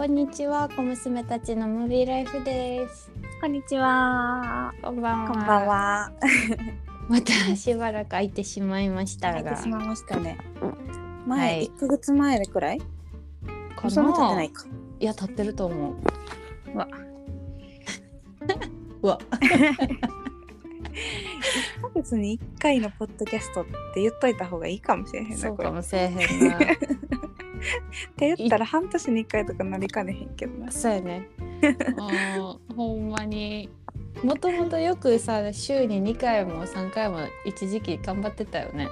こんにちは、小娘たちのムービーライフです。こんにちは。こんばんは。こんばん。は。またしばらく空いてしまいましたが。入ってしまいましたね。は前、い一ヶ月前くらい？かそんな経ってなないか。いや、経ってると思う。うわ。う わ。一ヶ月に一回のポッドキャストって言っといた方がいいかもしれへんなこれ。っそうかもしれへんな。て言ったら半年に一回とかなりかねへんけどな。そうやね。ほんまに。もともとよくさ週に2回も3回も一時期頑張ってたよね。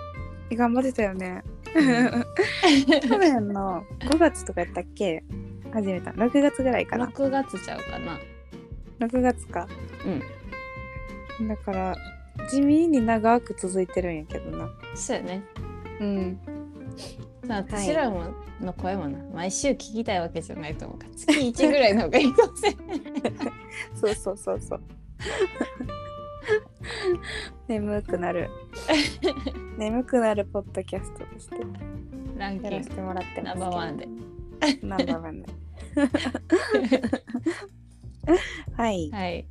頑張ってたよね。うん去年の5月とかやったっけ？始めた。6月ぐらいかな。6月ちゃうかな。6月か。うん。だから地味に長く続いてるんやけどな。そうやね。うん。さあ私らもの声もな、毎週聞きたいわけじゃないと思うから月1ぐらいの方がいいかもしれない。そうそうそうそう。眠くなる。眠くなるポッドキャストとしてランキングやらせてもらってます。ナンバーワンで。ナンバーワンで。はい、はい。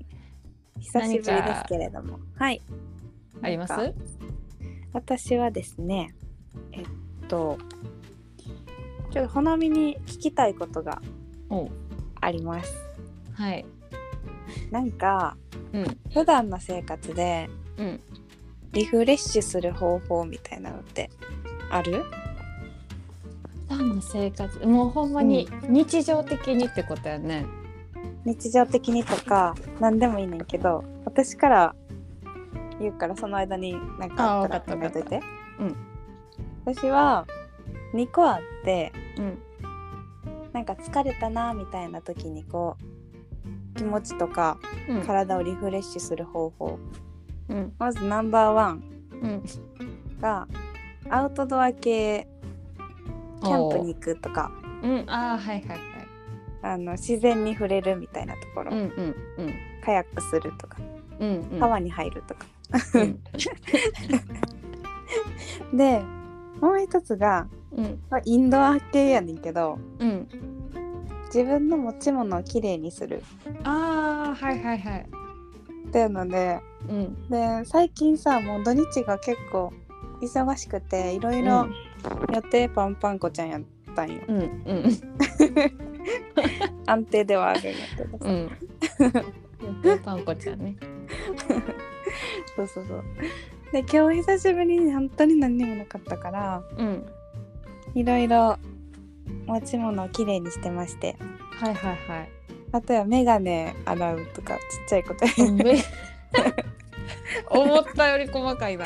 久しぶりですけれども。はい。あります？私はですね、えっと、ちょっとほなみに聞きたいことがあります。はい。なんか、うん。普段の生活でうん。リフレッシュする方法みたいなのってある？普段の生活、もうほんまに日常的にってことやね。日常的にとか何でもいいねんけど私から言うからその間に何かあったら考えといてうん私は2個あってうん。なんか疲れたなみたいな時にこう気持ちとかうん。体をリフレッシュする方法うん。まずナンバーワンうん。がアウトドア系キャンプに行くとかおう。うん。ああ、はいはいはい。あの自然に触れるみたいなところ、うんうんうん。カヤックするとかうんうん。川に入るとか、うん。でもう一つがうん。まあインドア系やねんけどうん。自分の持ち物をきれいにするああ、はいはいはい。っていうのでうん。で最近さもう土日が結構忙しくていろいろ予定パンパンこちゃんやったんよ、うんうん 安定ではあるんやけどさ、うん。うん。パンコちゃんね。そうそうそうで今日久しぶりに本当に何にもなかったからうん。いろいろ持ち物をきれいにしてましてはいはいはい。あとは眼鏡洗うとかちっちゃいこと 思ったより細かいな。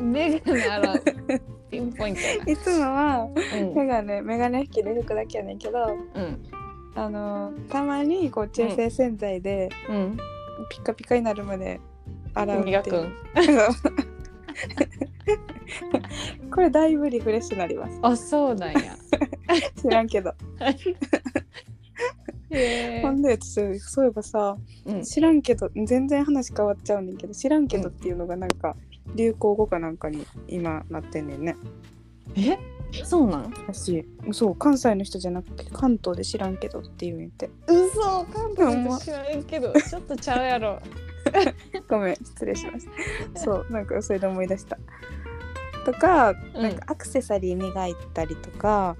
メガネ洗う。ピンポイントやいつもはな。眼鏡眼鏡拭きで拭くだけやねんけどうん。うん。あのたまにこう中性洗剤でうん。ピカピカになるまで洗うっていう。これだいぶリフレッシュになりますあ、そうなんや。知らんけど ほ。んで私そういえばさうん。知らんけど全然話変わっちゃうねんけど知らんけどっていうのがなんか流行語かなんかに今なってんねんねえ、そうなん？私そう関西の人じゃなくて関東で知らんけどっていうんて嘘、関東の人知らんけど、ちょっとちゃうやろ。ごめん失礼しました。そうなんかそれで思い出した。とか,、うん。なんかアクセサリー磨いたりとか。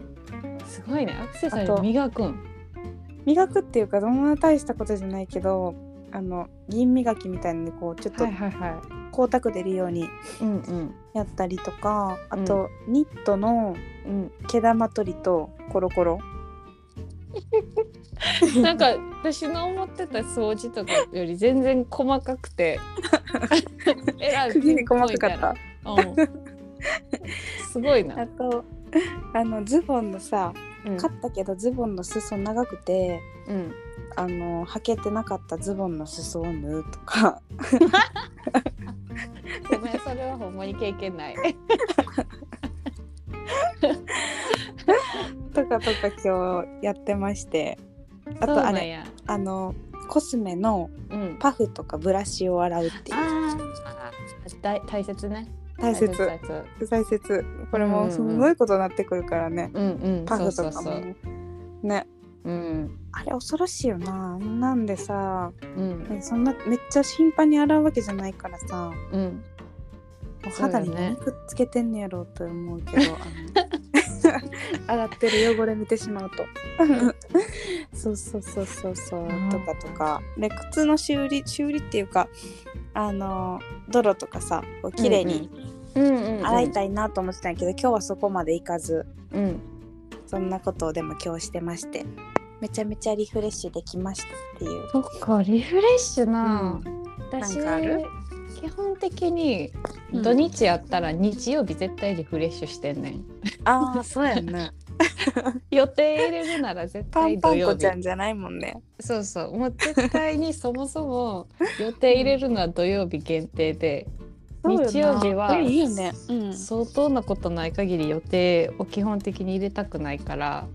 すごいね。アクセサリー磨くん。磨くっていうかそんな大したことじゃないけどあの銀磨きみたいなのでこうちょっと光沢出るようにやったりとかあと、ニットのうん。毛玉取りとコロコロ なんか私の思ってた掃除とかより全然細かくて。えらい釘に細かかった。うん。すごいあな、とあのズボンのさうん。買ったけどズボンの裾長くてうん、あの履けてなかったズボンの裾を縫うとか。ごめんそれはほんまに経験ない。とかとか今日やってましてあとあれあのコスメのうん。パフとかブラシを洗うっていう。大大切ね。大切。大切これもすごいことになってくるからね、うんうん。パフとかも。ね。うん。あれ恐ろしいよな。なんでさうん。ねそんなめっちゃ頻繁に洗うわけじゃないからさ。うん。もう肌に何くっつけてんねやろうと思うけど、あの 洗ってる汚れ見てしまうと。そうそうそうそうそう。うん。とかとか。で靴の修理修理っていうかあの泥とかさこう綺麗にうんうん洗いたいなと思ってたんやけど、今日はそこまでいかずうん。そんなことをでも今日してまして。めちゃめちゃリフレッシュできましたっていう。そっかリフレッシュな、私なんかある？基本的にうん土日やったら日曜日絶対リフレッシュしてんねん、ああそうやね。予定入れるなら絶パ対ンパンコ土曜日ちゃんじゃないもんね。そうそうもう絶対にそもそも予定入れるのは土曜日限定で日曜日はいいよね。うん。相当なことない限り予定を基本的に入れたくないから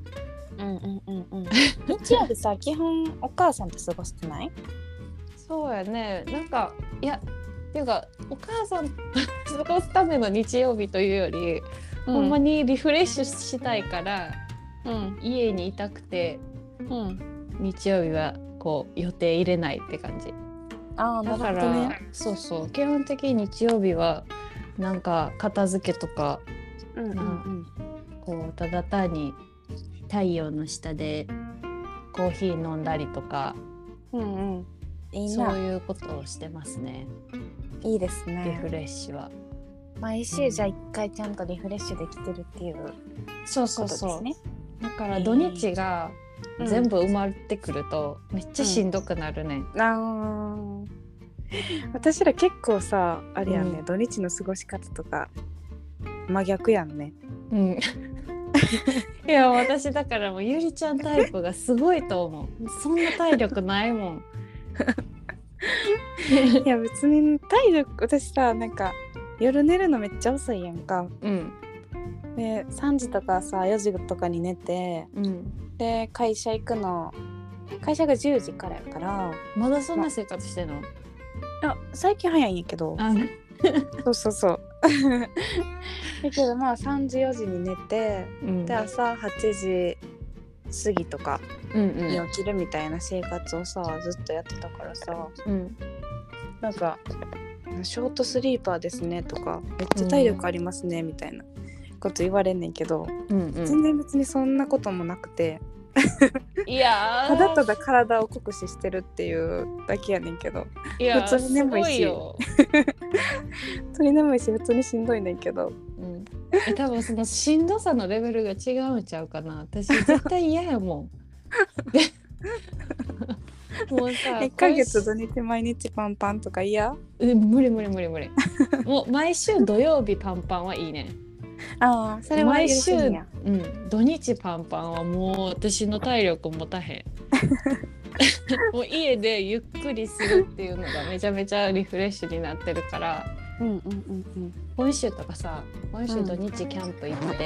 うんうんうんうん。日曜日さ基本お母さんと過ごしてない？そうやねなんかいやっていうかお母さんと過ごすための日曜日というより、ほんまに。にリフレッシュしたいからうん家にいたくてうん。日曜日はこう予定入れないって感じあだから、ね。そうそう基本的に日曜日はなんか片付けとかうんうんうん。こうただ単に太陽の下でコーヒー飲んだりとかうんうん。いいそうな。いうことをしてますねいいですリねフ。レッシュは。毎週じゃあ一回ちゃんとリフレッシュできてるっていうそうことですね。だから土日がうん全部埋まってくるとめっちゃしんどくなるね、ん。あー私ら結構さあれやんね、うん土日の過ごし方とか真逆やんね。うんいや私だからもうゆりちゃんタイプがすごいと思うそんな体力ないもんいや別に体力私さなんか夜寝るのめっちゃ遅いやんか。うん。で3時とかさ4時とかに寝てうん。で会社行くの会社が10時からやから。まだそんな生活してんの？あ最近早いんやけど。あ。そうそうそう。だけどまあ3時4時に寝てうん。で朝8時過ぎとかうんに起きるみたいな生活をさずっとやってたからさ。うん。なんか「ショートスリーパーですね」とか「めっちゃ体力ありますね」みたいなこと言われんねんけど、うんうん。全然別にそんなこともなくて。いやー。ただただ体を酷使してるっていうだけやねんけど。いや普通に眠いし。普通に眠いし普通にしんどいねんけど。うん、え多分そのしんどさのレベルが違うんちゃうかな。私絶対嫌やもんもうさ 1ヶ月今土日毎日パンパンとか嫌？週うん無理無理無理無理。もう毎週土曜日パンパンはいいね。ああそれは毎週うん土日パンパンはもう私の体力持たへん。もう家でゆっくりするっていうのがめちゃめちゃリフレッシュになってるから。うんうんうん今週とかさ今週土日キャンプ行って、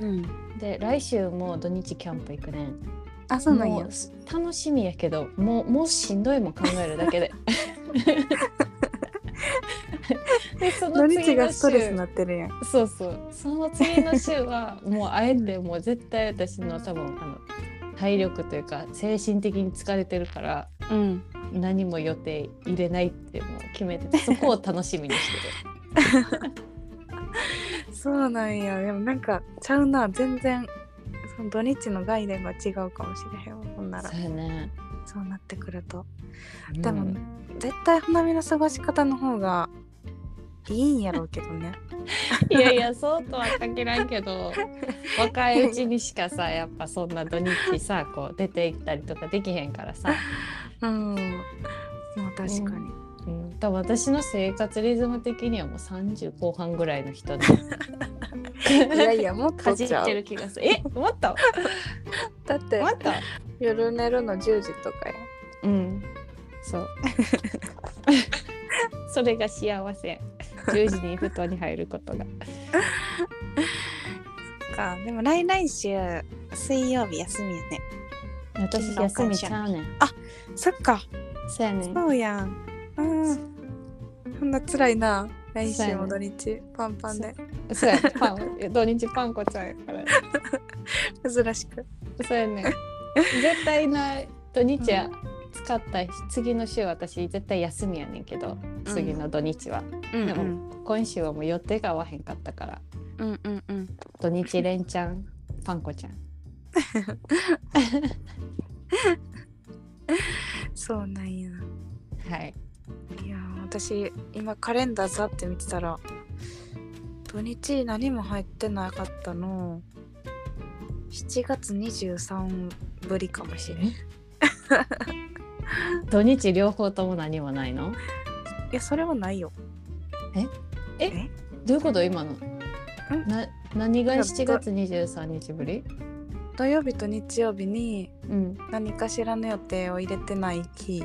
うんうん。で来週も土日キャンプ行くねんあそうなんや。楽しみやけどもうもうしんどいもん考えるだけで。でその次のがストレスなってるや。んそうそう。その次の週はもうあえてもう絶対私の多分あの体力というか精神的に疲れてるからうん。何も予定入れないってもう決めててそこを楽しみにしてる。そうなんや。でもなんかちゃうな。全然土日の概念が違うかもしれへんわほんなら。そうやね、そうなってくると。うん。でも、絶対花見の過ごし方の方がいいんやろうけどね。いやいやそうとは限らんけど若いうちにしかさやっぱそんな土日さこう出て行ったりとかできへんからさ、うん。まあ確かに、うん、多分私の生活リズム的にはもう30後半ぐらいの人で。いやいやもっかとちゃう。じってる気がする。えもっと？だってもっと？夜寝るの10時とかや。うん。そう。それが幸せ。10時に布団に入ることが。か。でも来来週水曜日休みやね。私休みちゃうねん。そっか。そうやねん。そうやんうん。そんな辛いな。来週も土日。パンパンで。そうやパン土日パン粉ちゃうやから。珍しく。そうやね。ん絶対ない土日は使ったし、次の週私絶対休みやねんけど。次の土日は、うん。でも今週はもう予定が合わへんかったから。うんうんうん。土日連チャンパンコちゃん。そうなんや。はい私今カレンダーざって見てたら土日何も入ってなかったの。7月23ぶりかもしれん。い 土日両方とも何もないの？やそれはないよ。どういうこと？今の？な何が7月23日ぶり？土曜日と日曜日にうん。何かしらの予定を入れてない日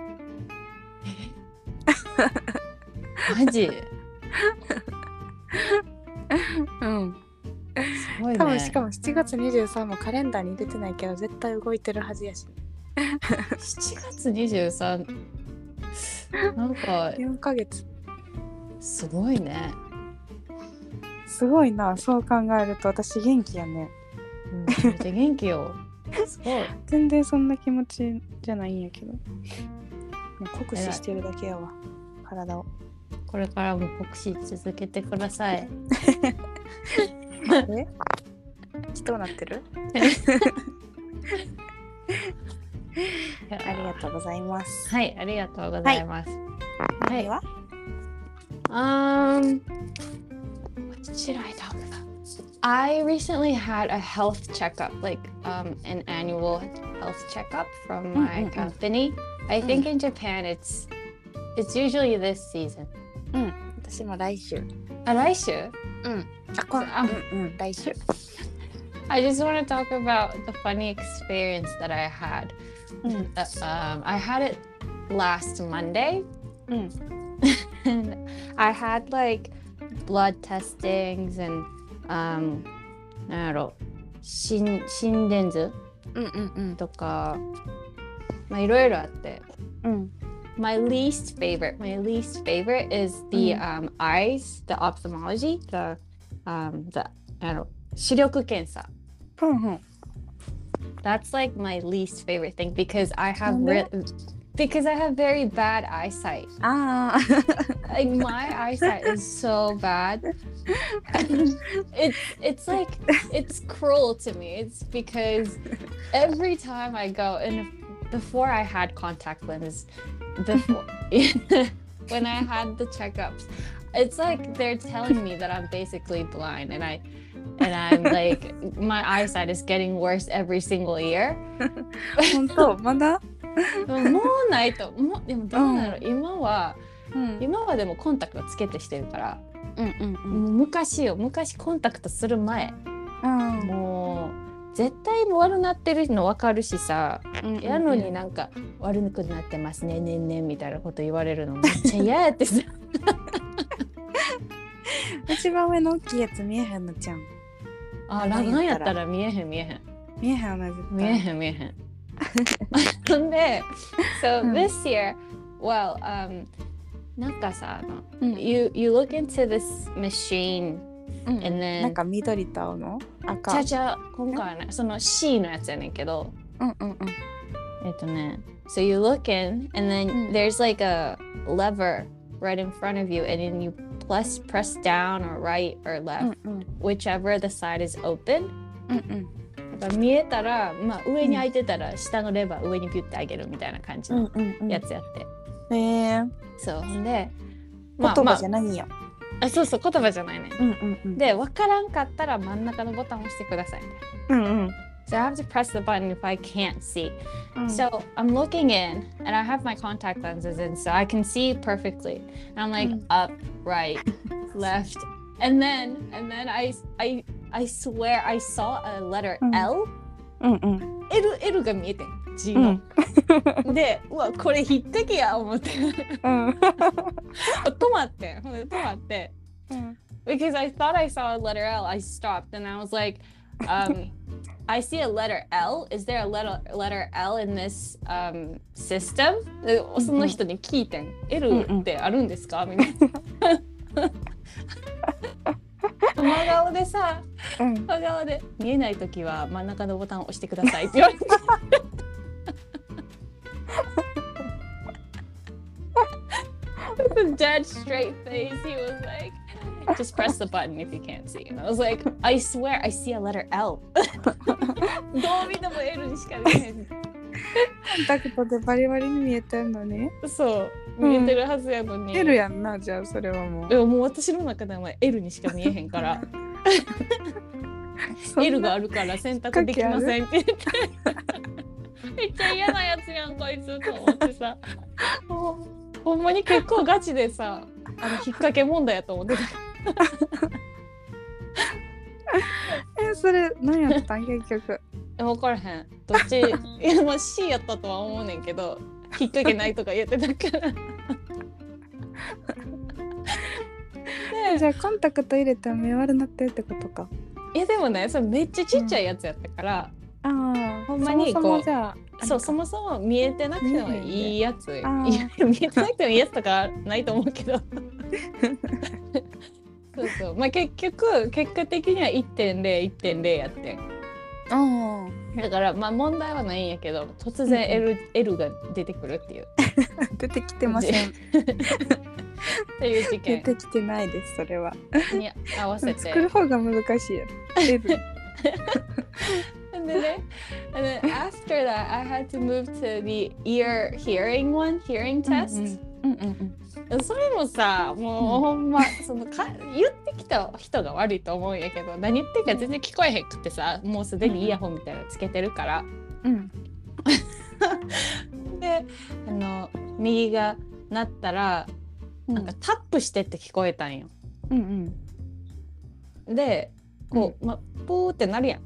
マジ？うん。すごいね。多分しかも7月23もカレンダーに入れてないけど絶対動いてるはずやし。7月23なんか4ヶ月。すごいね、すごいなそう考えると。私元気やね。うん、めっちゃ元気よ。すごい。全然そんな気持ちじゃないんやけど。酷使してるだけやわ体をこれからも酷使続けてくださいえどうなってるありがとうございますはいありがとうございます、はいでは Um, what should I talk about? I recently had a health checkup, like um, an annual health checkup from my Mm, mm, mm. company. I think in Japan it's it's usually this season. うん私も来週 Araishu, うんあこんあうんうん来週 I just want to talk about the funny experience that I had. うん Uh, um, I had it last Monday. うん and I had like blood testings and um なんやろ心心電図うんうんうんとかまあいろいろあってうん My least favorite my least favorite is the、うん um, eyes the ophthalmology the um the なんやろ視力検査ふんふん That's like my least favorite thing because I have なんで re- because I have very bad eyesight ああ like my eyesight is so bad it's it's like it's cruel to me it's because every time i go and before i had contact lenses before when i had the checkups it's like they're telling me that i'm basically blind and i and i'm like my eyesight is getting worse every single year 本当まだでももうないともうでもどうなの、今はうん今はでもコンタクトつけてしてるからうんうんもう昔よ昔コンタクトする前うんもう絶対悪なってるの分かるしさうんやのになんか悪くなってますねねんねんみたいなこと言われるのめっちゃ嫌やってさ。一番上の大きいやつ見えへんのちゃん。あなんやったら。なんやったら見えへん見えへん。見えへん見えへん見えへん。ほんで so うん。this year well um なんかさあのうん。you you look into this machine うん then なんか緑と青のち赤ゃちゃ今回はねその C のやつやねんけどうんうんうんえっとね so you look in and then うん there's like a lever right in front of you and then you plus press down or right or う left んうん whichever the side is open うんうんだから見えたら、まあ、上に開いてたら下のレバー上にピュッて上げるみたいな感じうんのうんうんやつやって、へえそうほんで言葉まじゃないんやあ、あそうそう言葉じゃないねうんうんうんで分からんかったら真ん中のボタンを押してくださいうんうん So I have to press the button if I can't see. うん So I'm looking in and I have my contact lenses in so I can see perfectly. And I'm like Mm. up, right, left. And then and then I I I swear I saw a letter Mm. L. うんうん L L が G うのん。で、うわ、これ匹敵や思って。うん止まってん。ほんで止まって。うん because I thought I saw a letter L. I stopped and I was like, um, I see a letter L. Is there a letter letter L in this um, system? でその人に聞いてん。L ってあるんですかみたいな。真顔でさ、うん真顔で見えないときは真ん中のボタンを押してくださいって言われて。Dead straight face. He was like, just press the button if you can't see. And I was like, I swear I see a letter L. どう見ても L にしか見えへん。コンタクトでバリバリに見えてんのにそう、見えてるはずやのに。L やんなじゃあそれはもうでももう私の中では L にしか見えへんから、L があるから選択できませんって言って。めっちゃ嫌なやつやんこいつと思ってさほんまに結構ガチでさあの引っ掛け問題やと思ってた。えそれ何やったん？結局。え分からへん。どっち？いやまあ C やったとは思うねんけど引っ掛けないとか言ってたから。でじゃあコンタクト入れても目悪なってるってことか。いやでもねそれめっちゃちっちゃいやつやったから、ああほんまにそもそもこうそうそもそも見えてなくてもいいやつ。見えてなくてもいいやつとかないと思うけど。そうそう。まあ結局結果的には1.01.0やってん。あだからまあ問題はないんやけど突然 L,、L が出てくるっていう。出てきてません。っていう事出件てきてないですそれは。に合わせて。作る方が難しいやろ。L でね and then after that I had to move to the ear hearing one hearing test、うんうんそれもさもうほんまそのか言ってきた人が悪いと思うんやけど何言ってるか全然聞こえへんくってさもうすでにイヤホンみたいなのつけてるから。うん。であの右が鳴ったらうん。なんかタップしてって聞こえたんよ。うんうん。でこう、ま、ポーってなるやん。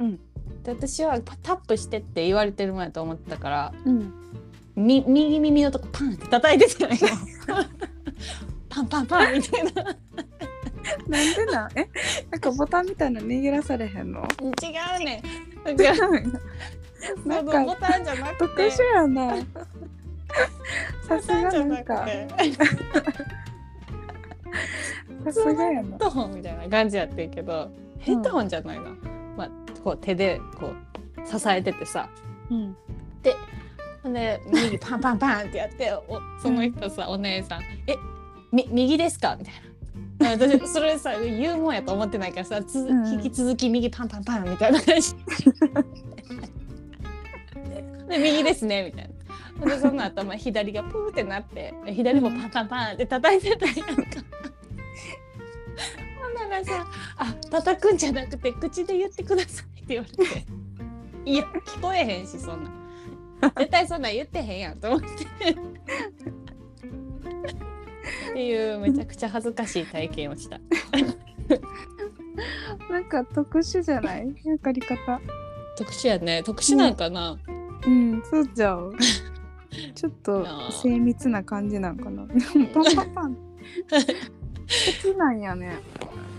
うんで私はパタップしてって言われてるもんやと思ってたからうん。み右耳のとこパンって叩いてたんよ。パンパンパンみたいな。なんでなん？え？なんかボタンみたいなの握らされへんの？違うねん。だからなんそのボかタンじゃなく特て。殊やな。さすがなんか。て。さすがやな。ヘッドホンみたいな感じやってんけど、ヘッドホンじゃないな、まあ、こう手でこう支えててさ。うん。ほんで右パンパンパンってやっておその人さ、お姉さん「えみ右ですか?」みたいな。私それさ言うもんやと思ってないからさつ、うん。引き続き右パンパンパンみたいな感じ。で右ですねみたいな。でその後まあ左がプーってなって左もパンパンパンって叩いてたんやんか。ほんならさ「あ叩くんじゃなくて口で言ってください」言われて「いや聞こえへんしそんな。ん絶対そんなん言ってへんやん」と思って。っていうめちゃくちゃ恥ずかしい体験をした。なんか特殊じゃない？やかり方。特殊やね。特殊なんかな、うん。そうじゃんちょっと。精密な感じなんかな。パンパンパン口なんやね。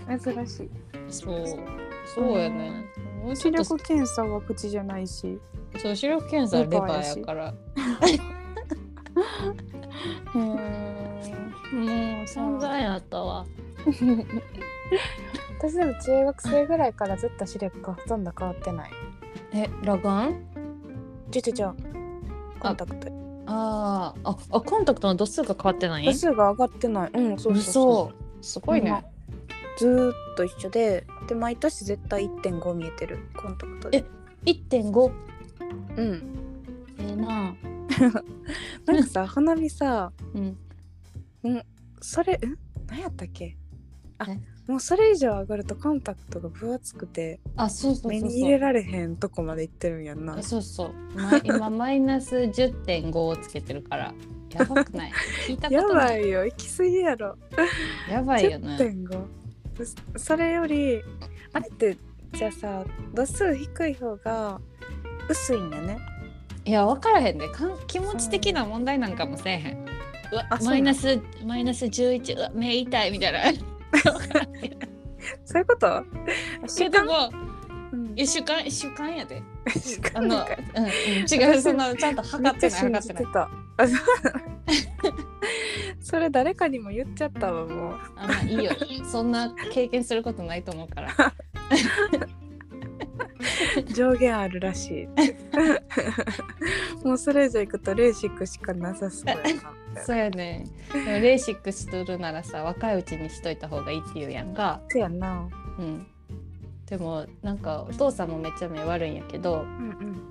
珍しい。そう。そうやね視力検査は口じゃないし。そう視力検査はレバーやから。うんもう散々やったわ。私でも中学生ぐらいからずっと視力がほとんど変わってない。え裸眼？ちょちょちょ。コンタクト。あー。ああコンタクトの度数が変わってない？度数が上がってない。うんそうそうそう嘘。すごいね、ずーっと一緒でで毎年絶対1.5見えてる。コンタクトで。1.5うん。ええな なんかさ花火さうん。それん？何やったっけ？あえ？もうそれ以上上がるとコンタクトが分厚くてあそうそう目そうそう。に入れられへんとこまでいってるんやんな。そうそう、ま、今マイナス10.5をつけてるからやばくない？聞いたこやとない。ばいよ。行き過ぎやろ。やばいよね。10.5そそれよりあれってじゃあさ度数低い方が薄いんだね。いや分からへんで。かん気持ち的な問題なんかもせえへん。うわマイナスマイナス11うわ目痛いみたいな。そういうこと？けどもうん。一週間一週間やであの、うんうん、違うそのちゃんと測ってない測ってない。それ誰かにも言っちゃったわもう。あまあいいよ。そんな経験することないと思うから。上限あるらしい。もうそれ以上行くとレーシックしかなさそうやなそうやね。でもレーシックしとるならさ若いうちにしといた方がいいって言うやんか。そうやんな。うんでもなんかお父さんもめっちゃ目悪いんやけどうんうん。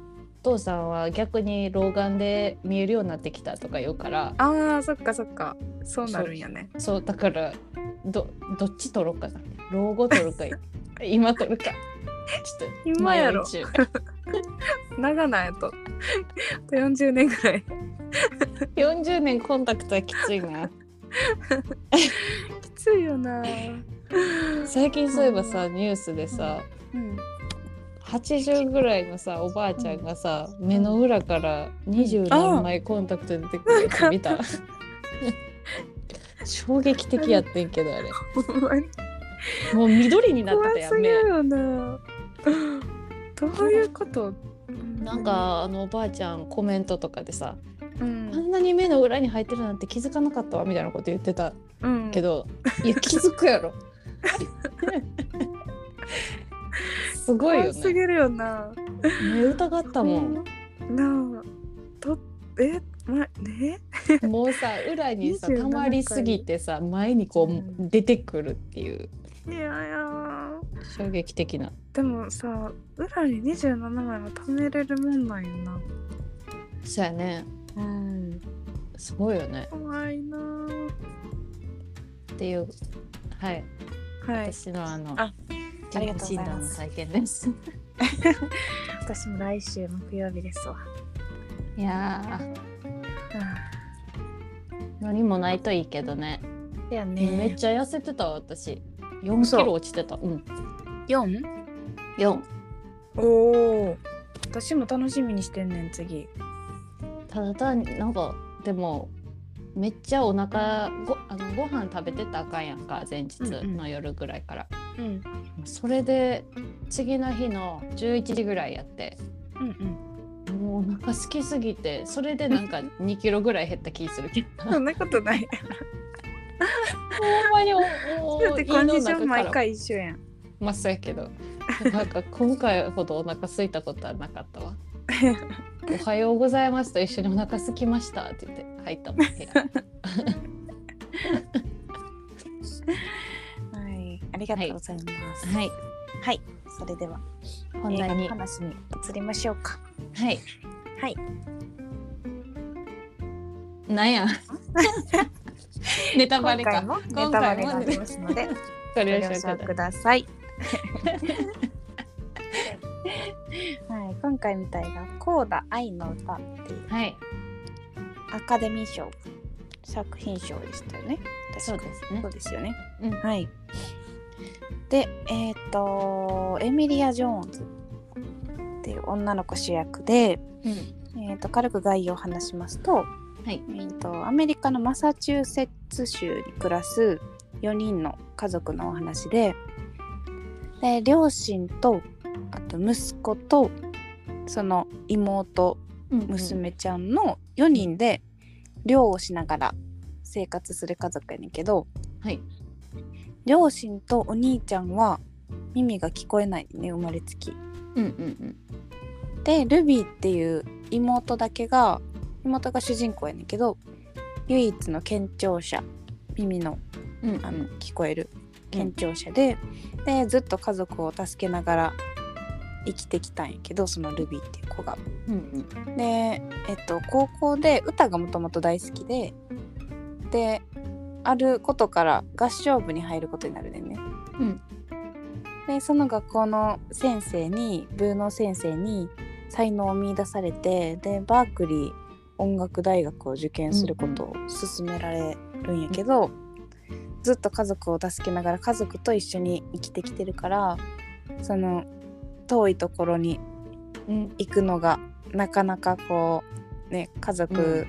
お父さんは逆に老眼で見えるようになってきたとか言うからあーそっかそっか。そうなるんやね。そうだからどどっち取ろうかな。老後取るか 今取るか。ちょっと今やろ。長ないと。あと40年ぐらい。40年コンタクトはきついな。きついよな最近そういえばさニュースでさうん。80ぐらいのさおばあちゃんがさ目の裏から20何枚コンタクト出てくるやつ見た？衝撃的やってんけどあれ。もう緑になって怖たやん目どういうこと？なんかあのおばあちゃんコメントとかでさうん。あんなに目の裏に入ってるなんて気づかなかったわみたいなこと言ってたうん。けど、いや気づくやろ すごいよね。怖すぎるよな。目疑ったもん。なあとえまね？もうさ裏にさ27溜まりすぎてさ前にこう、うん。出てくるっていう。いやいや。衝撃的な。でもさ裏に27枚も貯めれるもんなんよな。そうやね。うん。すごいよね。怖いなっていう。はいはい。私のあのあ健康診断の体験です。私も来週木曜日ですわ。いやー。うもないといいけどね。だよめっちゃ痩せてたわ私。4嘘キロ落ちてた。うん。4? 4おお私も楽しみにしてんねん次。ただ単になんかでもめっちゃお腹ごあのご飯食べてたらあかんやんか前日の夜ぐらいから、うん。それで次の日の11時ぐらいやって。うんうん。もうお腹空きすぎてそれでなんか2キロぐらい減った気するけど。ほ んそんなことない。まにおおだってコンディション毎回一緒やん。まあそうやけど。なんか今回ほどお腹空いたことはなかったわ おはようございますと一緒にお腹空きましたって言って入ったもん部屋。はい。ありがとうございます。はい。はい、それでは本題に。話に移りましょうか。はい。はい。なんや？ネタバレか。今回もネタバレがありますのでご了承ください はい、今回みたいな「コーダ愛の歌」っていうはい。アカデミー賞作品賞でしたよね。そうですね。そうですよね。うん。はい。でえっ、とエミリア・ジョーンズっていう女の子主役で、うん。えー、と軽く概要を話しますと,、はい。えー、とアメリカのマサチューセッツ州に暮らす4人の家族のお話でで両親とあと息子とその妹娘ちゃんの4人で漁をしながら生活する家族やねんけどはい。両親とお兄ちゃんは耳が聞こえないね生まれつき。うんうんでルビーっていう妹だけが妹が主人公やねんけど唯一の健聴者耳のうんうん。あの聞こえる健聴者で,、でずっと家族を助けながら生きてきたんやけどそのルビーっていう子が。うんうんで、えっと、高校で歌がもともと大好きでであることから合唱部に入ることになるねんね。うんでその学校の先生に部の先生に才能を見出されてでバークリー音楽大学を受験することを勧められるんやけど、ずっと家族を助けながら家族と一緒に生きてきてるからその遠いところにうん。行くのがなかなかこうね家族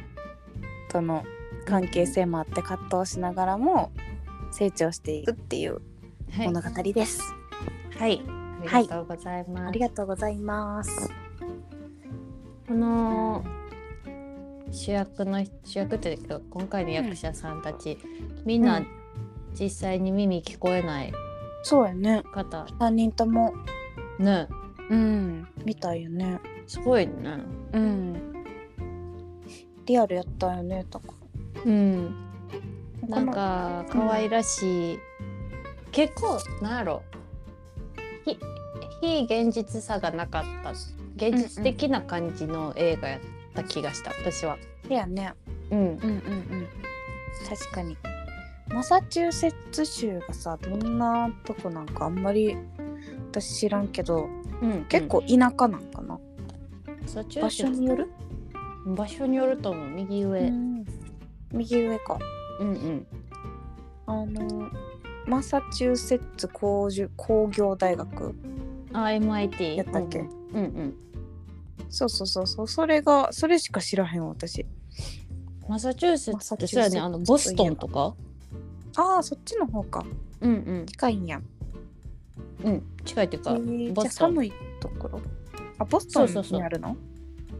との関係性もあって葛藤しながらも成長していくっていうはい。物語です。はい。ありがとうございます、ありがとうございます。この主役の主役っていうか今回の役者さんたち、みんうなん。実際に耳聞こえないそうやね。方。3人とも、ね。うん、みたいよね。すごいね。うん。リアルやったよね、とか。うん。なんか可愛らしい、結構なんやろ。ひ非現実さがなかった。現実的な感じの映画やった気がした、私は。いやね。うん。うんうんうん。確かに。マサチューセッツ州がさどんなとこなんかあんまり私知らんけどうん、結構田舎なんかな、そっち場所による、場所によると思う右上。右上か。うんうん。あのマサチューセッツ工業工業大学。あ MIT やったっけ？うんうん。そうそうそうそう。それがそれしか知らへんわ私。マサチューセッマツってそうやねあのボストンとか？ああそっちの方か。うんうん。近いんやうん近いっていうか、えーボストン。じゃあ寒いところ？あボストそうそうそう。ンにあるの？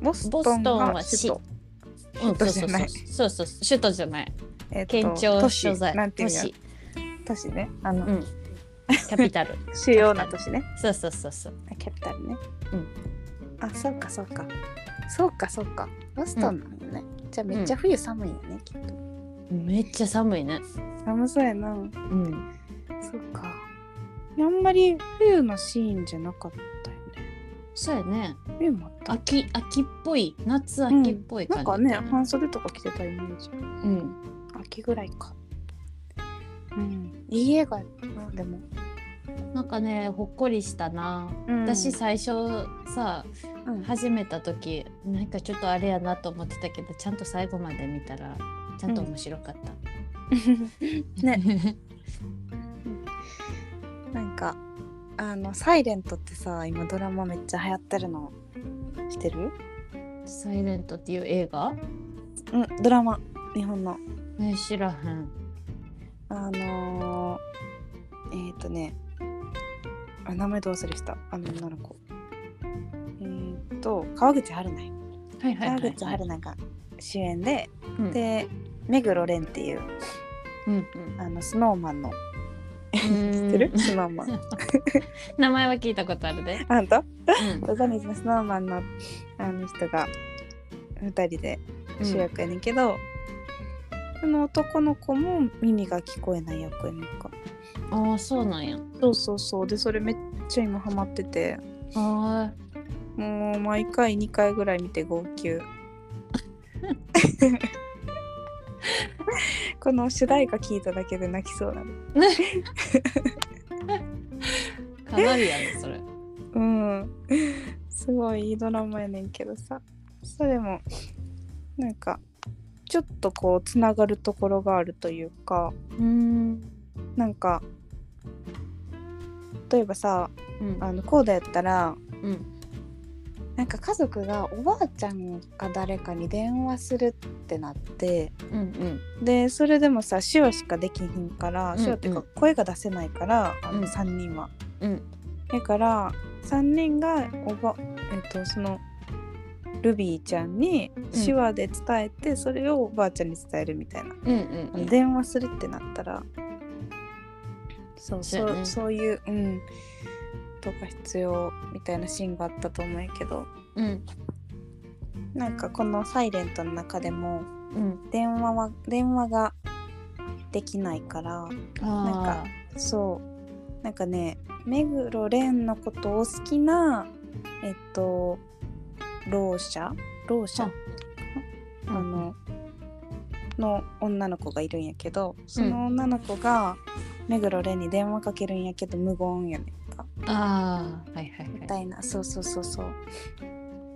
ボストンは首都。うん首都じゃない。そうそうそう。そう首都じゃない。えっと県庁都市。所在。都市。都市ね。あの、うん。キャピタル。主要な都市ね。そうそうそうそう。あキャピタルね。うん。あそうかそうか。そうかそうか。ボストンなんよね、じゃあめっちゃ冬寒いよね、きっと。めっちゃ寒いね。寒そうやな。うん。そうかあんまり冬のシーンじゃなかったよね。そうやね。冬もあった。秋秋っぽい。夏秋っぽいなん。感じかね半袖とか着てたイメージ。うん。秋ぐらいか。うん。いい映画やなでも、なんかねほっこりしたな、うん。私最初さうん。始めた時なんかちょっとあれやなと思ってたけどちゃんと最後まで見たらちゃんと面白かった、ね なんかあの「サイレントってさ今ドラマめっちゃ流行ってるの知ってる？サイレントっていう映画？うんドラマ。日本の。え知らへん。あのー、えっ、ー、とねあ名前どう忘れした？あの女の子。えっ、ー、と川口春奈。はいはいはい、川口春奈が主演で、うん。で目黒蓮っていううんあのスノーマンのうん、知ってる？スノーマン。名前は聞いたことあるで、あんたうん。ジャニーズのスノーマンのあの人が2人で主役やねんけど、その男の子も耳が聞こえない役やねんか。ああそうなんや。そうそうそう。でそれめっちゃ今ハマってて。あもう毎回2回ぐらい見て号泣 この主題歌聞いただけで泣きそうなのーかなりやねそれ。うん。すごいいいドラマやねんけどさ。それもなんかちょっとこうつながるところがあるというかうん。なんか例えばさうん。あのコーダやったらうんなんか家族がおばあちゃんか誰かに電話するってなってうんでそれでもさ手話しかできひんからうん手話っていうかうん声が出せないから、あのうん。3人は。うん。だから3人がおばえっとそのルビーちゃんに手話で伝えて、それをおばあちゃんに伝えるみたいな、うんうんうん。電話するってなったら。そうそうそういううんとか必要みたいなシーンがあったと思うけどうん。なんかこの「サイレントの中でもうん。電話は電話ができないからあなんかそう。なんかね目黒蓮のことを好きなえっとろう者？ろう者？ああのの女の子がいるんやけどその女の子が目黒蓮に電話かけるんやけど無言やねあーはいはいはい。みたいな。そうそうそうそう。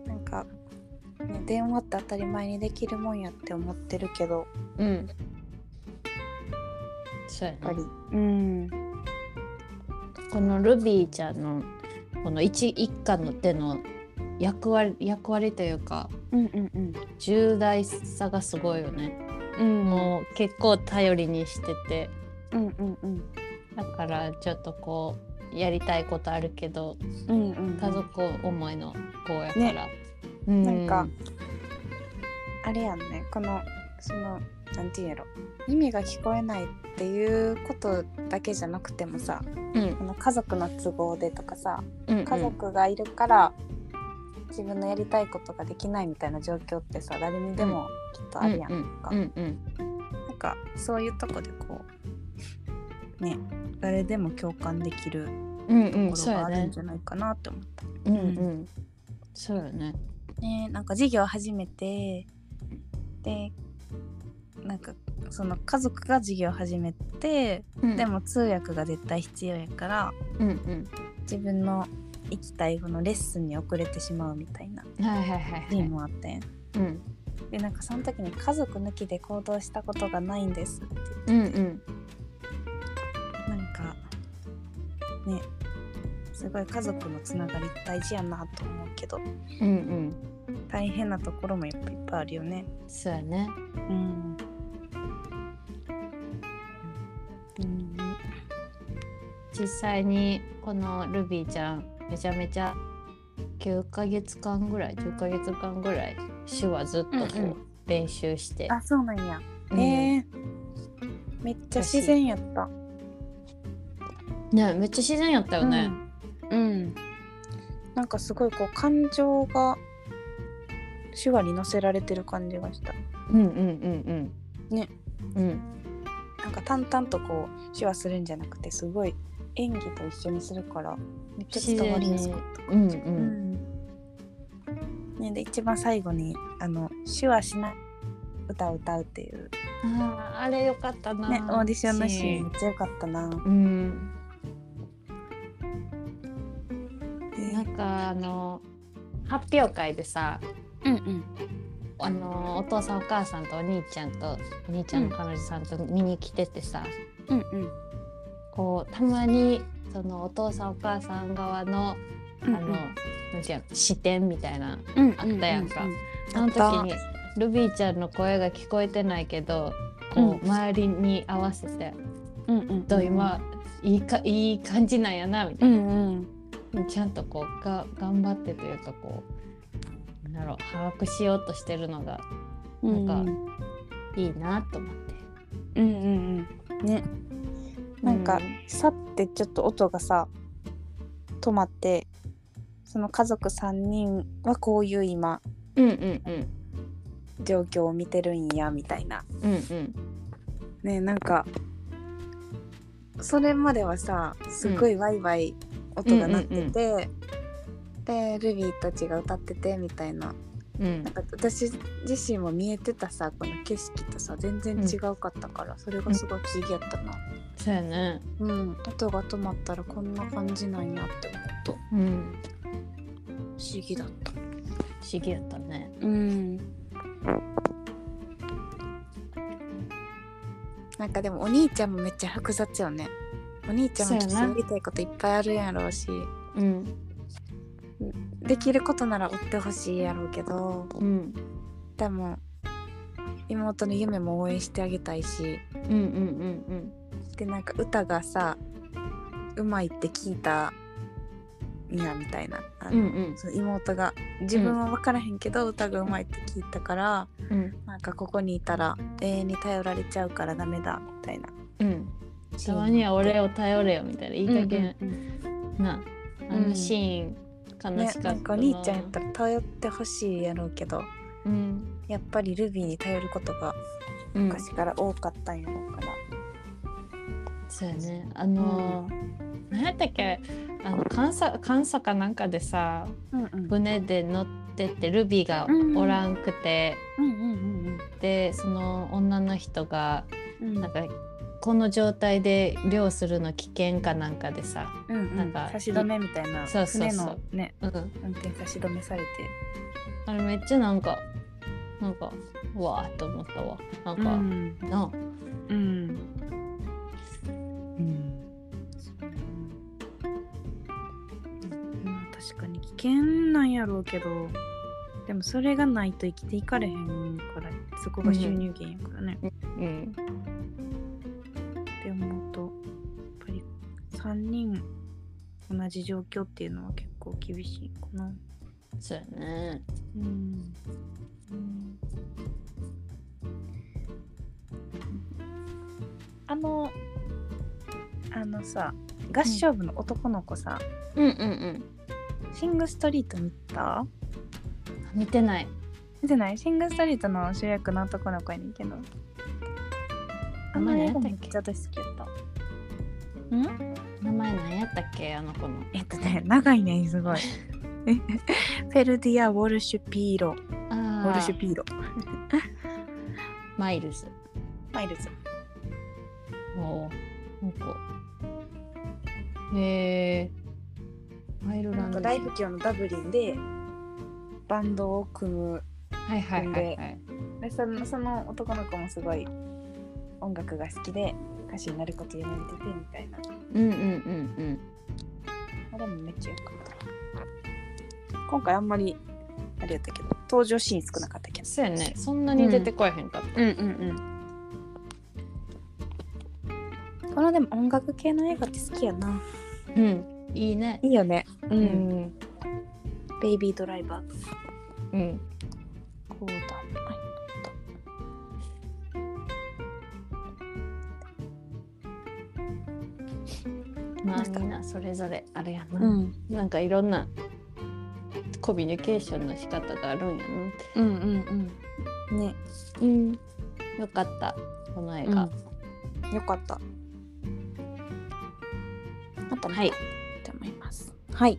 なんか、ね、電話って当たり前にできるもんやって思ってるけど。うん。そうやねやっぱりうん。このルビーちゃんのこの一一家の手の役割役割というかうんうんうん。重大さがすごいよね。うん。もう結構頼りにしてて。うんうんうん。だからちょっとこうやりたいことあるけどうんうん家族思いの子やから、ね。うなんかあれやんね。このそのなんていうんやろ。耳が聞こえないっていうことだけじゃなくてもさうん。この家族の都合でとかさうんうん。家族がいるから自分のやりたいことができないみたいな状況ってさ誰にでもきっとあるやんうんか、うんうんかそういうとこでこうね誰でも共感できるところがあるんじゃないかなって思った。うんうん。そうやね。ねなんか授業始めてでなんかその家族が授業始めて、うん。でも通訳が絶対必要やからうんうん。自分の行きたいこのレッスンに遅れてしまうみたいなシーンはいもあったやん。うん。でなんかその時に家族抜きで行動したことがないんですってうんうんなんねすごい家族のつながり大事やなと思うけどうんうん大変なところもやっぱいっぱいあるよね。そうやねうん。うん実際にこのルビーちゃんめちゃめちゃ9ヶ月間ぐらい10ヶ月間ぐらい手話ずっとこう、練習してあそうなんや。うんえーめっちゃ自然やった。ねめっちゃ自然やったよね、うん。うん。なんかすごいこう感情が手話に乗せられてる感じがした。うん、うんうんうん。ね。うん。なんか淡々とこう手話するんじゃなくてすごい演技と一緒にするからめっちゃ伝わりやすかったうんううん。んね、で一番最後にあの手話しない歌を歌うっていう、あーあれよかったな、ね、オーディションのシーンめっちゃ良かったな。うんあの発表会でさうんうん。あのお父さんお母さんとお兄ちゃんとお兄ちゃんの彼女さんと見に来ててさ、うんうん。こうたまにそのお父さんお母さん側のあの、なんうの視点みたいなうんあったやんか。ううその時にルビーちゃんの声が聞こえてないけどこう、うん。周りに合わせてうんうんうん。と今いいかいい感じなんやなみたいうんうん。な、ちゃんとこうが頑張ってというかこうなんだろう把握しようとしてるのがうんなん。かいいなと思って。うんうんうん。ね。なんか、さってちょっと音がさ止まってその家族3人はこういう今うんうんうん。状況を見てるんやみたいな。うんうん。ねなんかそれまではさすごいワイワイ音が鳴ってて、でルビーたちが歌っててみたいな。うん。なんか私自身も見えてたさこの景色とさ全然違うかったから、それがすごい不思議やったな。そうやね。うん。音が止まったらこんな感じなんやって思うとうん。不思議だった。不思議やったね。うん。なんかでもお兄ちゃんもめっちゃ複雑よねお兄ちゃんもきっとやりたいこといっぱいあるやろうし。うん。できることなら追ってほしいやろうけどうん。でも妹の夢も応援してあげたいし。うんうんうんでなんか歌がさうまいって聞いたんやみたいな。あのうんうん。その妹が。自分は分からへんけど、歌がうまいって聞いたからうん。なんかここにいたら永遠に頼られちゃうからダメだみたいな。うん。たまには俺を頼れよみたいな。いい加減うんうんうん。なあのシーン悲ねしかったな。なんかお兄ちゃんやったら頼ってほしいやろうけどうん。やっぱりルビーに頼ることがうん。昔から多かったんやろうから、そうやね。あのー何やったっけ？あの監査監査かなんかでさうんうん。船で乗ってってルビーがおらんくて、うんうんでその女の人がうんうん。なんかこの状態で漁するの危険かなんかでさ、うんうん。なんか差し止めみたいな。そうそうそう。ねうん、運転差し止めされて。あれめっちゃなんかなんかうわーっと思ったわ。なんか、ん。なあ。うん。まあ確かに危険なんやろうけどでもそれがないと生きていかれへんからそこが収入源やからね、うん。って3人同じ状況っていうのは結構厳しいかな。そうやね。うん。あのあのさ合唱部の男の子さ、うんうんうん。シングストリート見た？見てない。見てない？シングストリートの主役の男の子やねんけど。あの映画めっちゃ私好きやった。ん？名前何やったっけ？あの子の。えっとね長いねすごい。フェルディア・ウォルシュピーロ。ウあォルシューピーロ。マイルズ。マイルズ。おおなんか。へえアイルランド。大不況のダブリンでバンドを組む。はいはいはいはい。でそのその男の子もすごい音楽が好きで歌手になること夢見ててみたいな。うんうんうんあれもめっちゃよかった。今回あんまりあれやったけど登場シーン少なかったけど。うんそうやね。そんなに出てこえへんかった、うんうんうん。このでも音楽系の映画って好きやな。うん、いいね。いいよね。う、うん。ベイビードライバーうん。こうだまあみんなそれぞれあれやな、うん。なんかいろんなコミュニケーションの仕方があるんやなうんうんうん。ね。うん。よかったこの映画、よかった。また見はい。と思います。はい。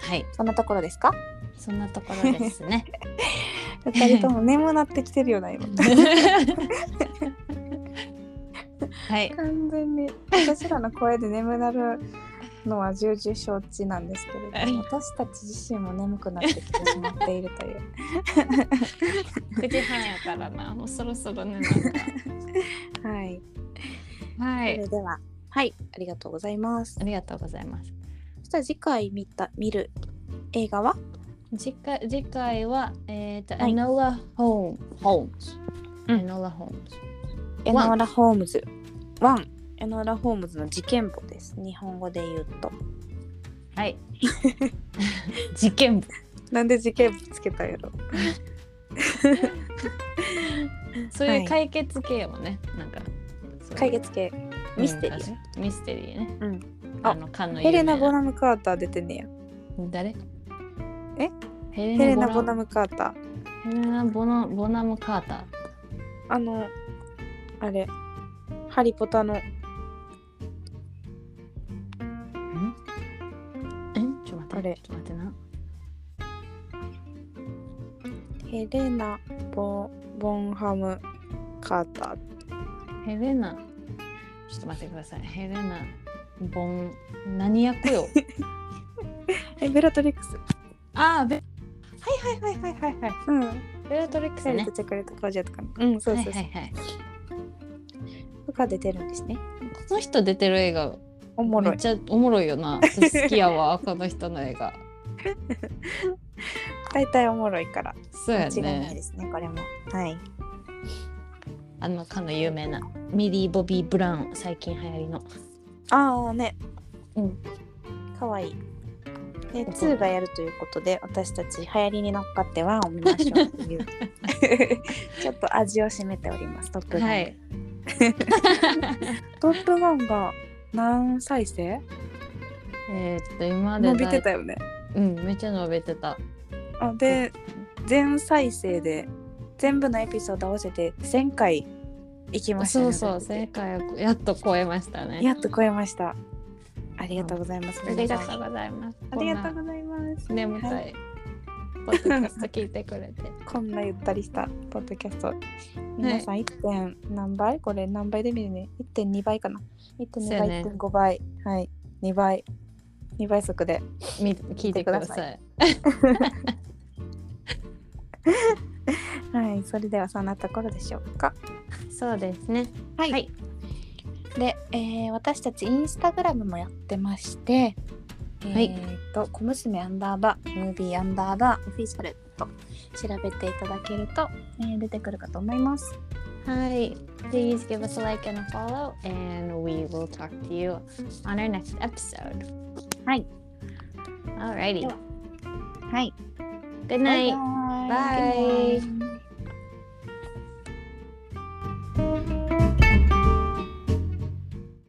はい。そんなところですか？そんなところですね。二人とも眠なってきてるよな今 はい。完全に私らの声で眠なるのは重々承知なんですけれども私たち自身も眠くなってきてしまっているという。9時半やからな。もうそろそろね はい。はい。それでははい。ありがとうございます。ありがとうございます。そしたら次回見た見る映画は？次回次回はえっ、と、はい。エノラ・ホームホームズ、うん。エノラ・ホームズエノラ・ホームズ1エノラ・ホームズの事件簿です。日本語で言うと。はい。事件簿。なんで事件簿つけたんやろ？そういう解決系もね、なんか解決系ミステリーね、うんミステリーね。うん。あの缶のヘレナ・ボナナム・カーター出てんねや。誰？え？ヘレヘレナ・ナ・ボナムカーター。ヘレナボナボナムカータあのあれハリポタの。ーんえ？ちょっと待ってちょっと待ってな。ヘレナ・ボボンハム・カーター。ヘレナ。ちょっと待ってください。ヘレナボン何役よ？えベラトリックス。ああベはいはいはいはいはいはい。うん。ベラトリックスね。セレトチェクレットプロジェクトかなうんそうそうそう、はいはいはいとか出てるんですね。この人出てる映画おもろい。めっちゃおもろいよな。私好きやわ この人の映画。大体おもろいから。そうや間違いないねですねこれも。はい。あのかの有名なミリー・ボビー・ブラウン最近流行りの。ああね。うん。かわいい。で2がやるということで私たち流行りに乗っかって1を見ましょうという。ちょっと味を占めておりますトップガン、はい トップガンが何再生？えーっと今で伸びてたよね。うんめっちゃ伸びてた。あで全再生で全部のエピソード合わせて1000回いきましたねそうそう正解をやっと超えましたね。やっと超えました。ありがとうございます、ありがとうございます。ありがとうございます。眠たはいポッドキャスト聞いてくれて。こんなゆったりしたポッドキャスト。皆さん 1. 点何倍？これ何倍で見るね？1.2倍かな。1.2倍、ね。1.5倍。はい。2倍。2倍速でみ聞いてください。はい。それではそんなところでしょうか。そうですね。はい。はい。で、えー私たちインスタグラムもやってまして、はい、えー、と小娘アンダーバームービーアンダーバーオフィシャルと調べていただけると、えー、出てくるかと思います。はい。Please give us a like and a follow, and we will talk to you on our next episode. はい。Alrighty. はい。Good night. Bye. Bye. Good night.